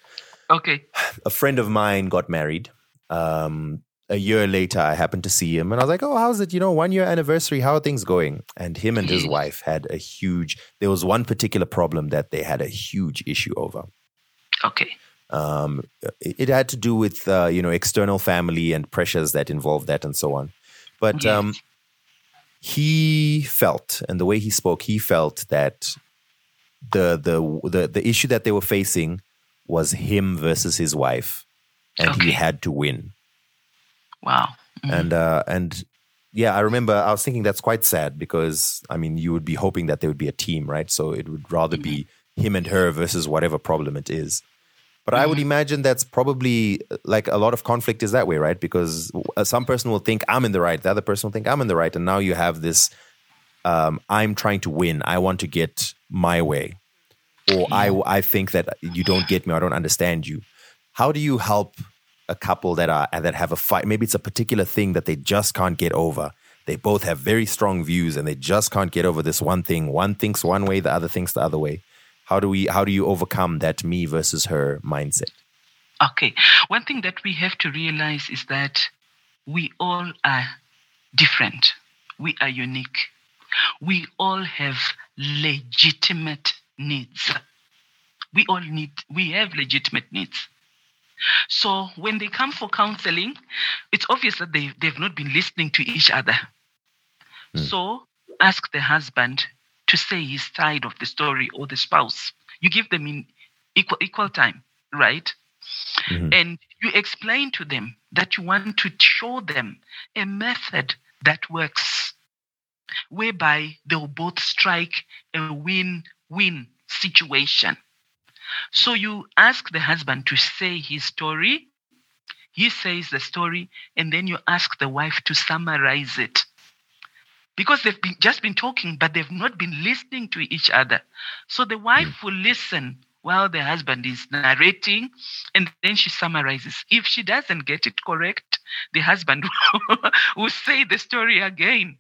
[SPEAKER 3] Okay.
[SPEAKER 1] a friend of mine got married. Um, a year later, I happened to see him and I was like, oh, how's it? You know, one year anniversary, how are things going? And him and his wife had a huge, there was one particular problem that they had a huge issue over.
[SPEAKER 3] Okay.
[SPEAKER 1] Um, it, it had to do with, uh, you know, external family and pressures that involved that and so on. But
[SPEAKER 3] Yes.
[SPEAKER 1] um, he felt, and the way he spoke, he felt that the the the the issue that they were facing was him versus his wife, and
[SPEAKER 3] Okay.
[SPEAKER 1] he had to win.
[SPEAKER 3] Wow. Mhm.
[SPEAKER 1] And uh, and yeah, I remember I was thinking that's quite sad because I mean you would be hoping that there would be a team, right? So it would rather be him and her versus whatever problem it is. But I would imagine that's probably like a lot of conflict is that way, right? Because uh, some person will think I'm in the right, the other person will think I'm in the right, and now you have this. Um, I'm trying to win. I want to get my way, or I mm. I think that you don't get me. I don't understand you. How do you help a couple that are that have a fight? Maybe it's a particular thing that they just can't get over. They both have very strong views, and they just can't get over this one thing. One thinks one way, the other thinks the other way how do we how do you overcome that me versus her mindset
[SPEAKER 3] okay one thing that we have to realize is that we all are different we are unique we all have legitimate needs we all need we have legitimate needs so when they come for counseling it's obvious that they, they've not been listening to each other mm. so ask the husband to say his side of the story or the spouse. You give them in equal equal time, right? Mm-hmm. And you explain to them that you want to show them a method that works, whereby they'll both strike a win-win situation. So you ask the husband to say his story. He says the story, and then you ask the wife to summarize it because they've been, just been talking, but they've not been listening to each other. So the wife mm. will listen while the husband is narrating, and then she summarizes. If she doesn't get it correct, the husband [LAUGHS] will say the story again,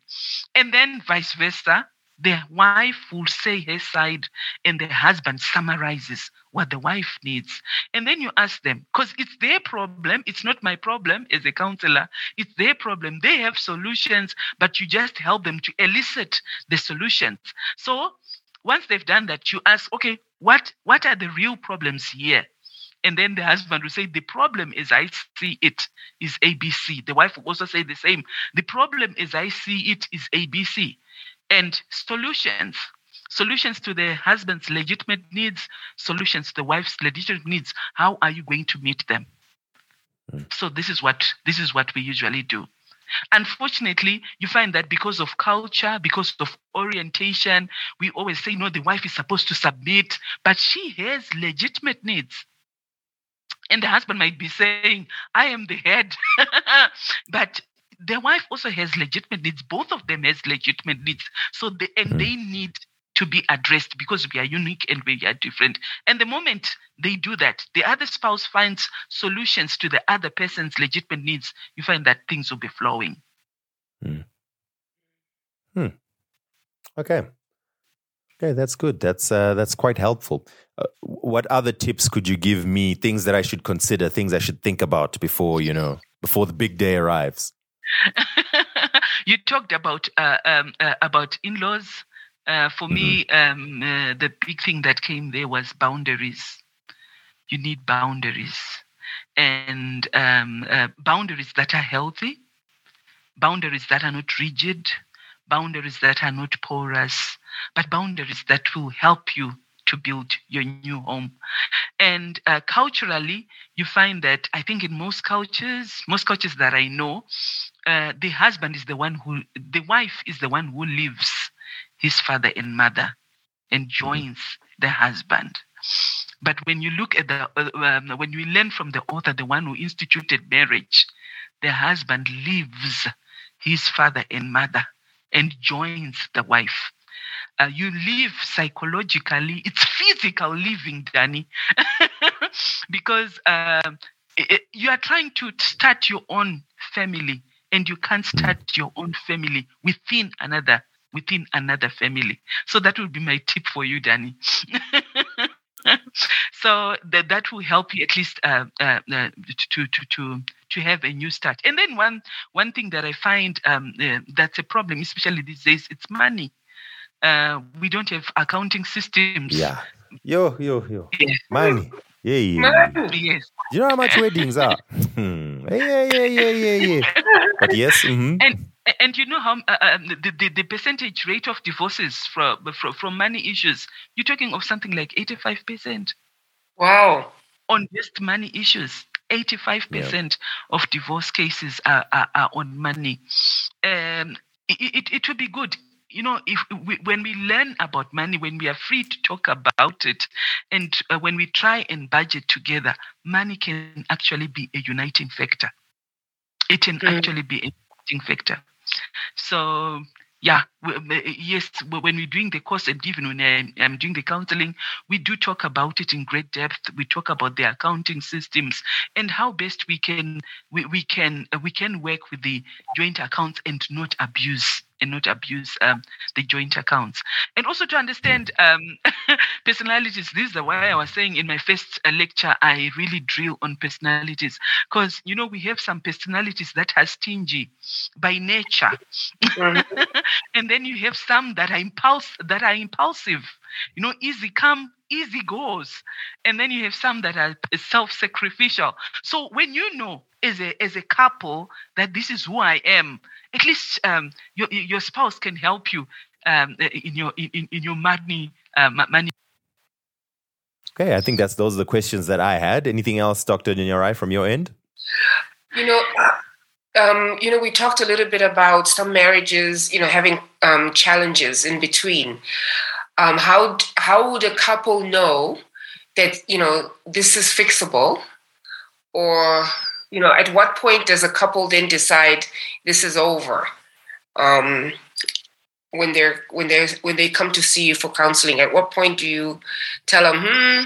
[SPEAKER 3] and then vice versa the wife will say her side and the husband summarizes what the wife needs. And then you ask them because it's their problem it's not my problem as a counselor. It's their problem. They have solutions but you just help them to elicit the solutions so once they've done that you ask okay what what are the real problems here? And then the husband will say the problem is i see it is abc the wife will also say the same. The problem is i see it is abc and solutions solutions to the husband's legitimate needs solutions to the wife's legitimate needs how are you going to meet them? Mm. so this is what this is what we usually do unfortunately you find that because of culture because of orientation we always say no the wife is supposed to submit but she has legitimate needs and the husband might be saying i am the head [LAUGHS] but the wife also has legitimate needs. Both of them has legitimate needs. So they and mm. they need to be addressed because we are unique and we are different. And the moment they do that, the other spouse finds solutions to the other person's legitimate needs, you find that things will be flowing.
[SPEAKER 1] Hmm. hmm. Okay. Okay, that's good. That's uh, that's quite helpful. Uh, what other tips could you give me? Things that I should consider, things I should think about before you know, before the big day arrives. [LAUGHS]
[SPEAKER 3] you talked about uh, um, uh, about in-laws. Uh, for mm-hmm. me, um, uh, the big thing that came there was boundaries. You need boundaries, and um, uh, boundaries that are healthy, boundaries that are not rigid, boundaries that are not porous, but boundaries that will help you to build your new home. And uh, culturally, you find that I think in most cultures, most cultures that I know, uh, the husband is the one who, the wife is the one who leaves his father and mother and joins the husband. But when you look at the, um, when you learn from the author, the one who instituted marriage, the husband leaves his father and mother and joins the wife uh, you live psychologically it's physical living danny [LAUGHS] because uh, it, you are trying to start your own family and you can't start your own family within another within another family so that would be my tip for you danny [LAUGHS] so that that will help you at least uh, uh, uh, to to to to have a new start. And then one one thing that I find um, uh, that's a problem, especially these days, it's money uh, we don't have accounting systems.
[SPEAKER 1] Yeah. Yo, yo, yo. Yes. Money. Yeah, yeah. Yes. Do you know how much weddings are? [LAUGHS] Hmm. yeah, yeah, yeah, yeah, yeah. [LAUGHS] But yes. Mm-hmm.
[SPEAKER 3] And and you know how uh, um, the, the, the percentage rate of divorces from, from from money issues? You're talking of something like eighty five percent.
[SPEAKER 2] Wow.
[SPEAKER 3] On just money issues. 85% yeah. of divorce cases are, are, are on money. Um, it, it, it would be good you know, if we, when we learn about money, when we are free to talk about it, and uh, when we try and budget together, money can actually be a uniting factor. It can mm. actually be a uniting factor. So yeah, yes, when we're doing the course and even when I'm doing the counseling, we do talk about it in great depth. We talk about the accounting systems and how best we can we, we can we can work with the joint accounts and not abuse and not abuse um, the joint accounts. And also to understand um, [LAUGHS] personalities. This is why I was saying in my first uh, lecture, I really drill on personalities because you know we have some personalities that are stingy by nature, mm-hmm. [LAUGHS] and then you have some that are impulse that are impulsive. You know, easy come, easy goes, and then you have some that are self-sacrificial. So when you know as a as a couple that this is who I am, at least um, your your spouse can help you um, in your in, in your money uh, money.
[SPEAKER 1] Okay, I think that's those are the questions that I had. Anything else, Dr. Nyarai, from your end?
[SPEAKER 2] You know, um, you know, we talked a little bit about some marriages, you know, having um, challenges in between. Um, how how would a couple know that you know this is fixable, or you know, at what point does a couple then decide this is over? Um, when they're when they when they come to see you for counseling, at what point do you tell them, hmm,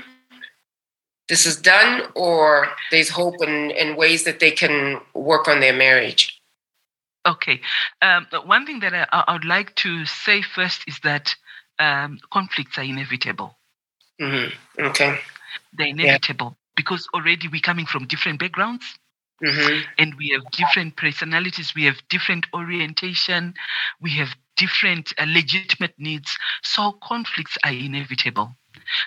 [SPEAKER 2] this is done, or there's hope and, and ways that they can work on their marriage?
[SPEAKER 3] Okay. Um, one thing that I, I, would like to say first is that um, conflicts are inevitable.
[SPEAKER 2] Mm-hmm. Okay.
[SPEAKER 3] They're inevitable yeah. because already we're coming from different backgrounds. Mm-hmm. And we have different personalities, we have different orientation, we have different uh, legitimate needs. So conflicts are inevitable.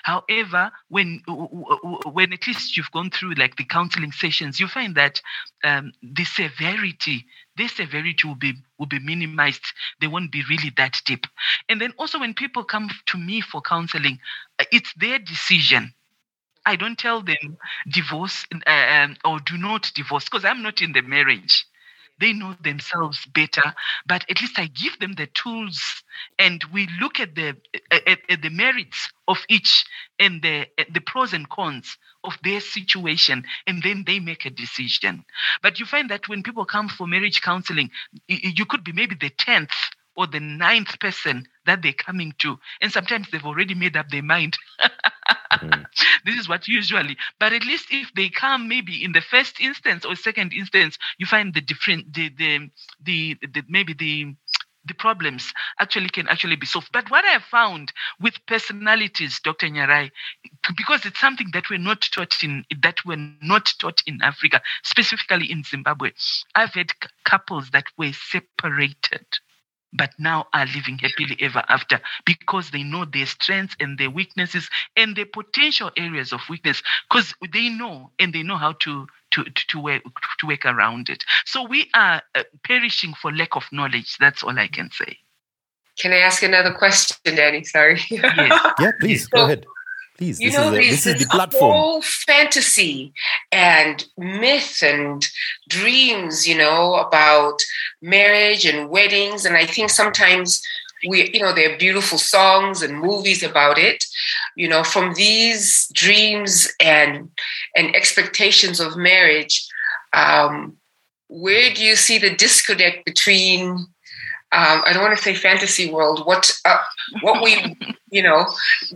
[SPEAKER 3] However, when when at least you've gone through like the counseling sessions, you find that um, the severity, the severity will be will be minimized. They won't be really that deep. And then also when people come to me for counseling, uh, it's their decision. I don't tell them divorce uh, um, or do not divorce because I'm not in the marriage they know themselves better but at least i give them the tools and we look at the at, at the merits of each and the the pros and cons of their situation and then they make a decision but you find that when people come for marriage counseling you could be maybe the 10th or the ninth person that they're coming to. And sometimes they've already made up their mind. mm. [LAUGHS] This is what usually, but at least if they come maybe in the first instance or second instance, you find the different, the, the, the, the maybe the, the problems actually can actually be solved. But what I have found with personalities, Dr. Nyarai, because it's something that we're not taught in that we're not taught in Africa, specifically in Zimbabwe, I've had couples that were separated but now are living happily ever after because they know their strengths and their weaknesses and their potential areas of weakness because they know and they know how to to, to, work, to work around it. So we are uh, perishing for lack of knowledge. That's all I can say.
[SPEAKER 2] Can I ask another question, Danny? Sorry.
[SPEAKER 1] Yes. yeah, please so, go ahead. Please,
[SPEAKER 2] you know,
[SPEAKER 1] is,
[SPEAKER 2] this is the platform. Whole fantasy and myth and dreams, you know, about marriage and weddings. And I think sometimes we, you know, there are beautiful songs and movies about it. You know, from these dreams and and expectations of marriage, um, where do you see the disconnect between um, I don't want to say fantasy world, what uh, what we you know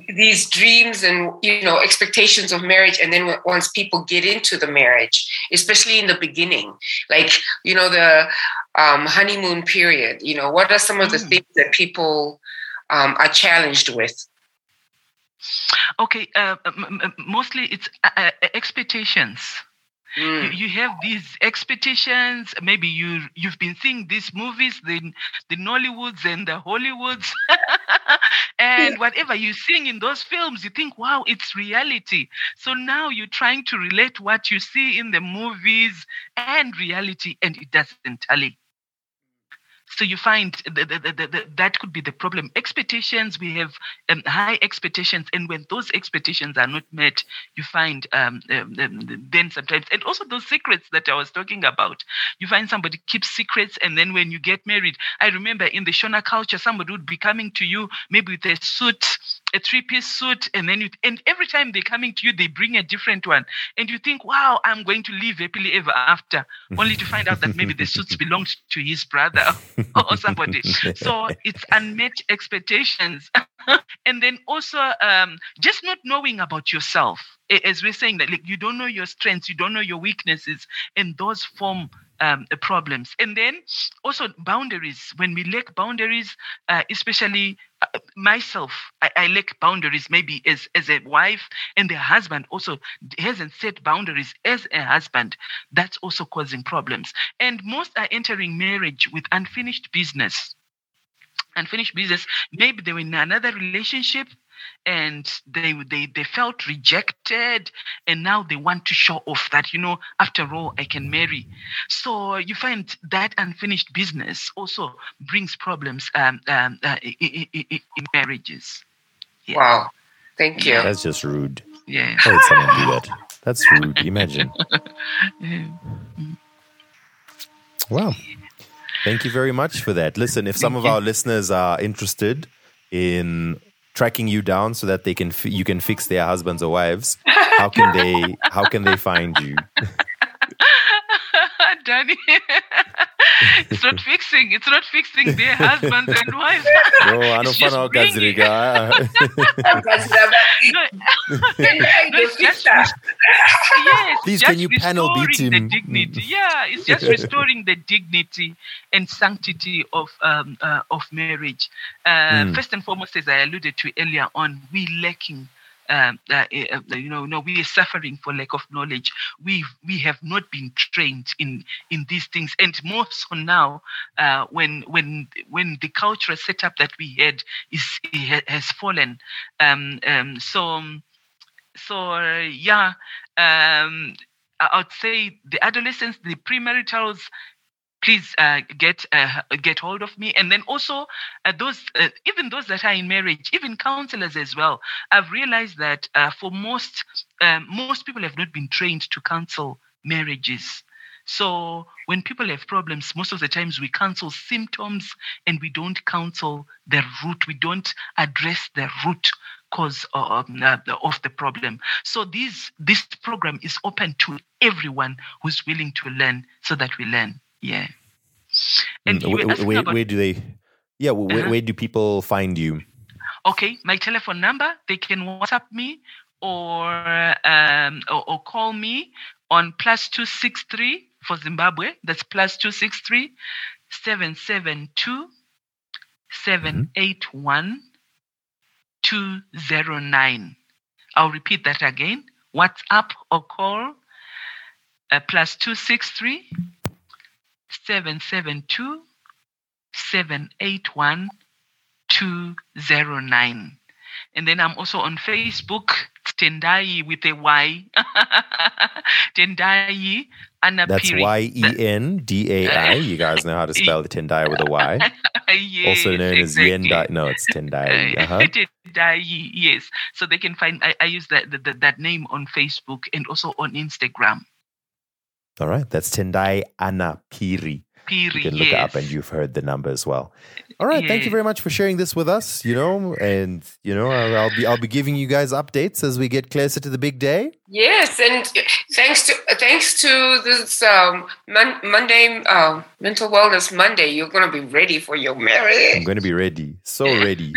[SPEAKER 2] these dreams and you know expectations of marriage, and then once people get into the marriage, especially in the beginning, like you know the um, honeymoon period, you know, what are some of the mm. things that people um, are challenged with?
[SPEAKER 3] Okay, uh, mostly it's uh, uh expectations Mm. You, you, have these expectations. Maybe you you've been seeing these movies, the the Nollywoods and the Hollywoods, [LAUGHS] and whatever you're seeing in those films, you think, wow, it's reality. So now you're trying to relate what you see in the movies and reality, and it doesn't tally. So you find that, could be the problem. Expectations, we have um, high expectations, and when those expectations are not met, you find um, um, um, then sometimes, and also those secrets that I was talking about. You find somebody keeps secrets, and then when you get married, I remember in the Shona culture, somebody would be coming to you maybe with a suit a three-piece suit and then you and every time they're coming to you they bring a different one. And you think wow i'm going to live happily ever after only to find out that maybe the suits [LAUGHS] belonged to his brother [LAUGHS] or somebody. So it's unmet expectations. [LAUGHS] And then also um, just not knowing about yourself. As we're saying that like you don't know your strengths you don't know your weaknesses and those form um, problems. And then also boundaries. When we lack boundaries, uh, especially uh, myself, I, I, lack boundaries maybe as, as a wife, and the husband also hasn't set boundaries as a husband. That's also causing problems. And most are entering marriage with unfinished business. Unfinished business. Maybe they were in another relationship and they they they felt rejected and now they want to show off that you know after all i can marry. So you find that unfinished business also brings problems um, um uh, in, in, in, marriages.
[SPEAKER 2] Yeah. wow. Thank you.
[SPEAKER 1] That's just rude.
[SPEAKER 3] Yeah.
[SPEAKER 1] How would someone do that. That's rude. Imagine. [LAUGHS] Wow. Thank you very much for that. Listen if some of our listeners are interested in tracking you down so that they can f- you can fix their husbands or wives. How can they how can they find you [LAUGHS]
[SPEAKER 3] danny [LAUGHS] it's not fixing it's not fixing their husbands and wives.
[SPEAKER 1] No i don't find out gazriga
[SPEAKER 3] yes
[SPEAKER 1] please can you panel beat him
[SPEAKER 3] the dignity. Yeah it's just [LAUGHS] restoring the dignity and sanctity of um, uh, of marriage. Uh, mm. first and foremost as i alluded to earlier on we lacking um, uh, uh, you know, no, we are suffering for lack of knowledge. We we have not been trained in in these things, and more so now uh, when when when the cultural setup that we had is has fallen. Um, um, so so yeah. Um, I would say the adolescents, the premaritals, please uh, get uh, get hold of me. And then also uh, those uh, even those that are in marriage even counselors as well i've realized that uh, for most um, most people have not been trained to counsel marriages. So when people have problems most of the times we counsel symptoms and we don't counsel the root. We don't address the root cause of, uh, of the problem. So this this program is open to everyone who's willing to learn so that we learn yeah.
[SPEAKER 1] And mm, where, where, about, where, do they? Yeah, where, uh-huh. where do people find you?
[SPEAKER 3] Okay, my telephone number. They can WhatsApp me or um or, or call me on plus two six three for Zimbabwe. That's plus two six three seven seven two seven eight one two zero nine. I'll repeat that again. WhatsApp or call uh, plus two six three 772 781 209. And then I'm also on Facebook, Tendai with a Y. [LAUGHS] Tendai Anapiri.
[SPEAKER 1] That's Y E N D A I. You guys know how to spell the Tendai with a Y. [LAUGHS]
[SPEAKER 3] yes,
[SPEAKER 1] also known
[SPEAKER 3] exactly.
[SPEAKER 1] as Yendai. No, it's Tendai. [LAUGHS] Uh-huh.
[SPEAKER 3] Tendai, yes. So they can find, I, I use that, that, that name on Facebook and also on Instagram.
[SPEAKER 1] All right, that's Tendai Anna Piri, you can look
[SPEAKER 3] yes.
[SPEAKER 1] up and you've heard the number as well. All right, thank you very much for sharing this with us. You know, and you know, I'll, I'll, be I'll be giving you guys updates as we get closer to the big day.
[SPEAKER 2] Yes, and thanks to thanks to this um, Mon- Monday uh, Mental Wellness Monday, you're going to be ready for your marriage.
[SPEAKER 1] I'm going to be ready, so ready.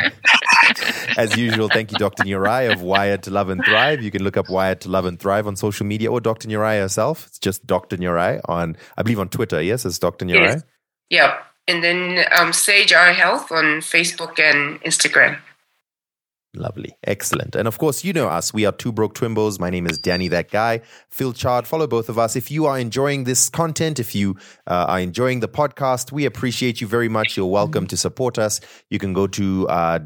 [SPEAKER 1] [LAUGHS] As usual, thank you, Dr. Nyarai of Wired to Love and Thrive. You can look up Wired to Love and Thrive on social media or Dr. Nyarai herself. It's just Dr. Nyarai on, I believe, on Twitter. Yes, it's Dr. Nyarai. Yes.
[SPEAKER 2] Yeah. And then um, Sage Eye Health on Facebook and Instagram.
[SPEAKER 1] Lovely. Excellent. And of course, you know us. We are Two Broke Twimbos. My name is Danny That Guy. Phil Chard. Follow both of us. If you are enjoying this content, if you uh, are enjoying the podcast, we appreciate you very much. You're welcome to support us. You can go to uh,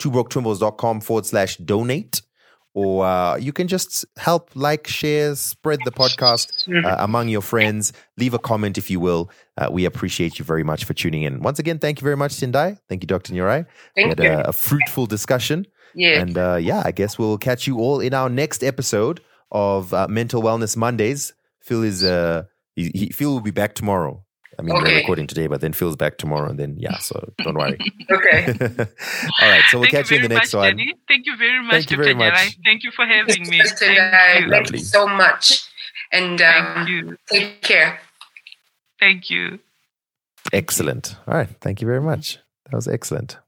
[SPEAKER 1] twobroketwimbos.com forward slash donate or uh, you can just help, like, share, spread the podcast
[SPEAKER 2] Mm-hmm.
[SPEAKER 1] uh, among your friends. Leave a comment if you will. Uh, we appreciate you very much for tuning in. Once again, thank you very much, Sindai. Thank you, Dr. Nyarai. we
[SPEAKER 2] Thank
[SPEAKER 1] had
[SPEAKER 2] you.
[SPEAKER 1] a, a fruitful discussion.
[SPEAKER 2] yeah.
[SPEAKER 1] And uh, yeah, I guess we'll catch you all in our next episode of uh, Mental Wellness Mondays. Phil is uh, he, he, Phil will be back tomorrow. I mean, we're recording today, but then Phil's back tomorrow, and then yeah, so don't worry. [LAUGHS]
[SPEAKER 2] okay. [LAUGHS]
[SPEAKER 1] all right, so we'll
[SPEAKER 3] Thank
[SPEAKER 1] catch you in the
[SPEAKER 3] very
[SPEAKER 1] next
[SPEAKER 3] much,
[SPEAKER 1] one.
[SPEAKER 3] Danny. Thank you very much,
[SPEAKER 1] Thank you very much.
[SPEAKER 3] Nyarai. Thank you for having me.
[SPEAKER 2] Mr.
[SPEAKER 3] Thank you.
[SPEAKER 2] Thank
[SPEAKER 1] Lovely.
[SPEAKER 2] you so much. And
[SPEAKER 3] Thank
[SPEAKER 2] um,
[SPEAKER 3] you.
[SPEAKER 2] take care.
[SPEAKER 3] Thank you.
[SPEAKER 1] Excellent. All right, thank you very much. That was excellent.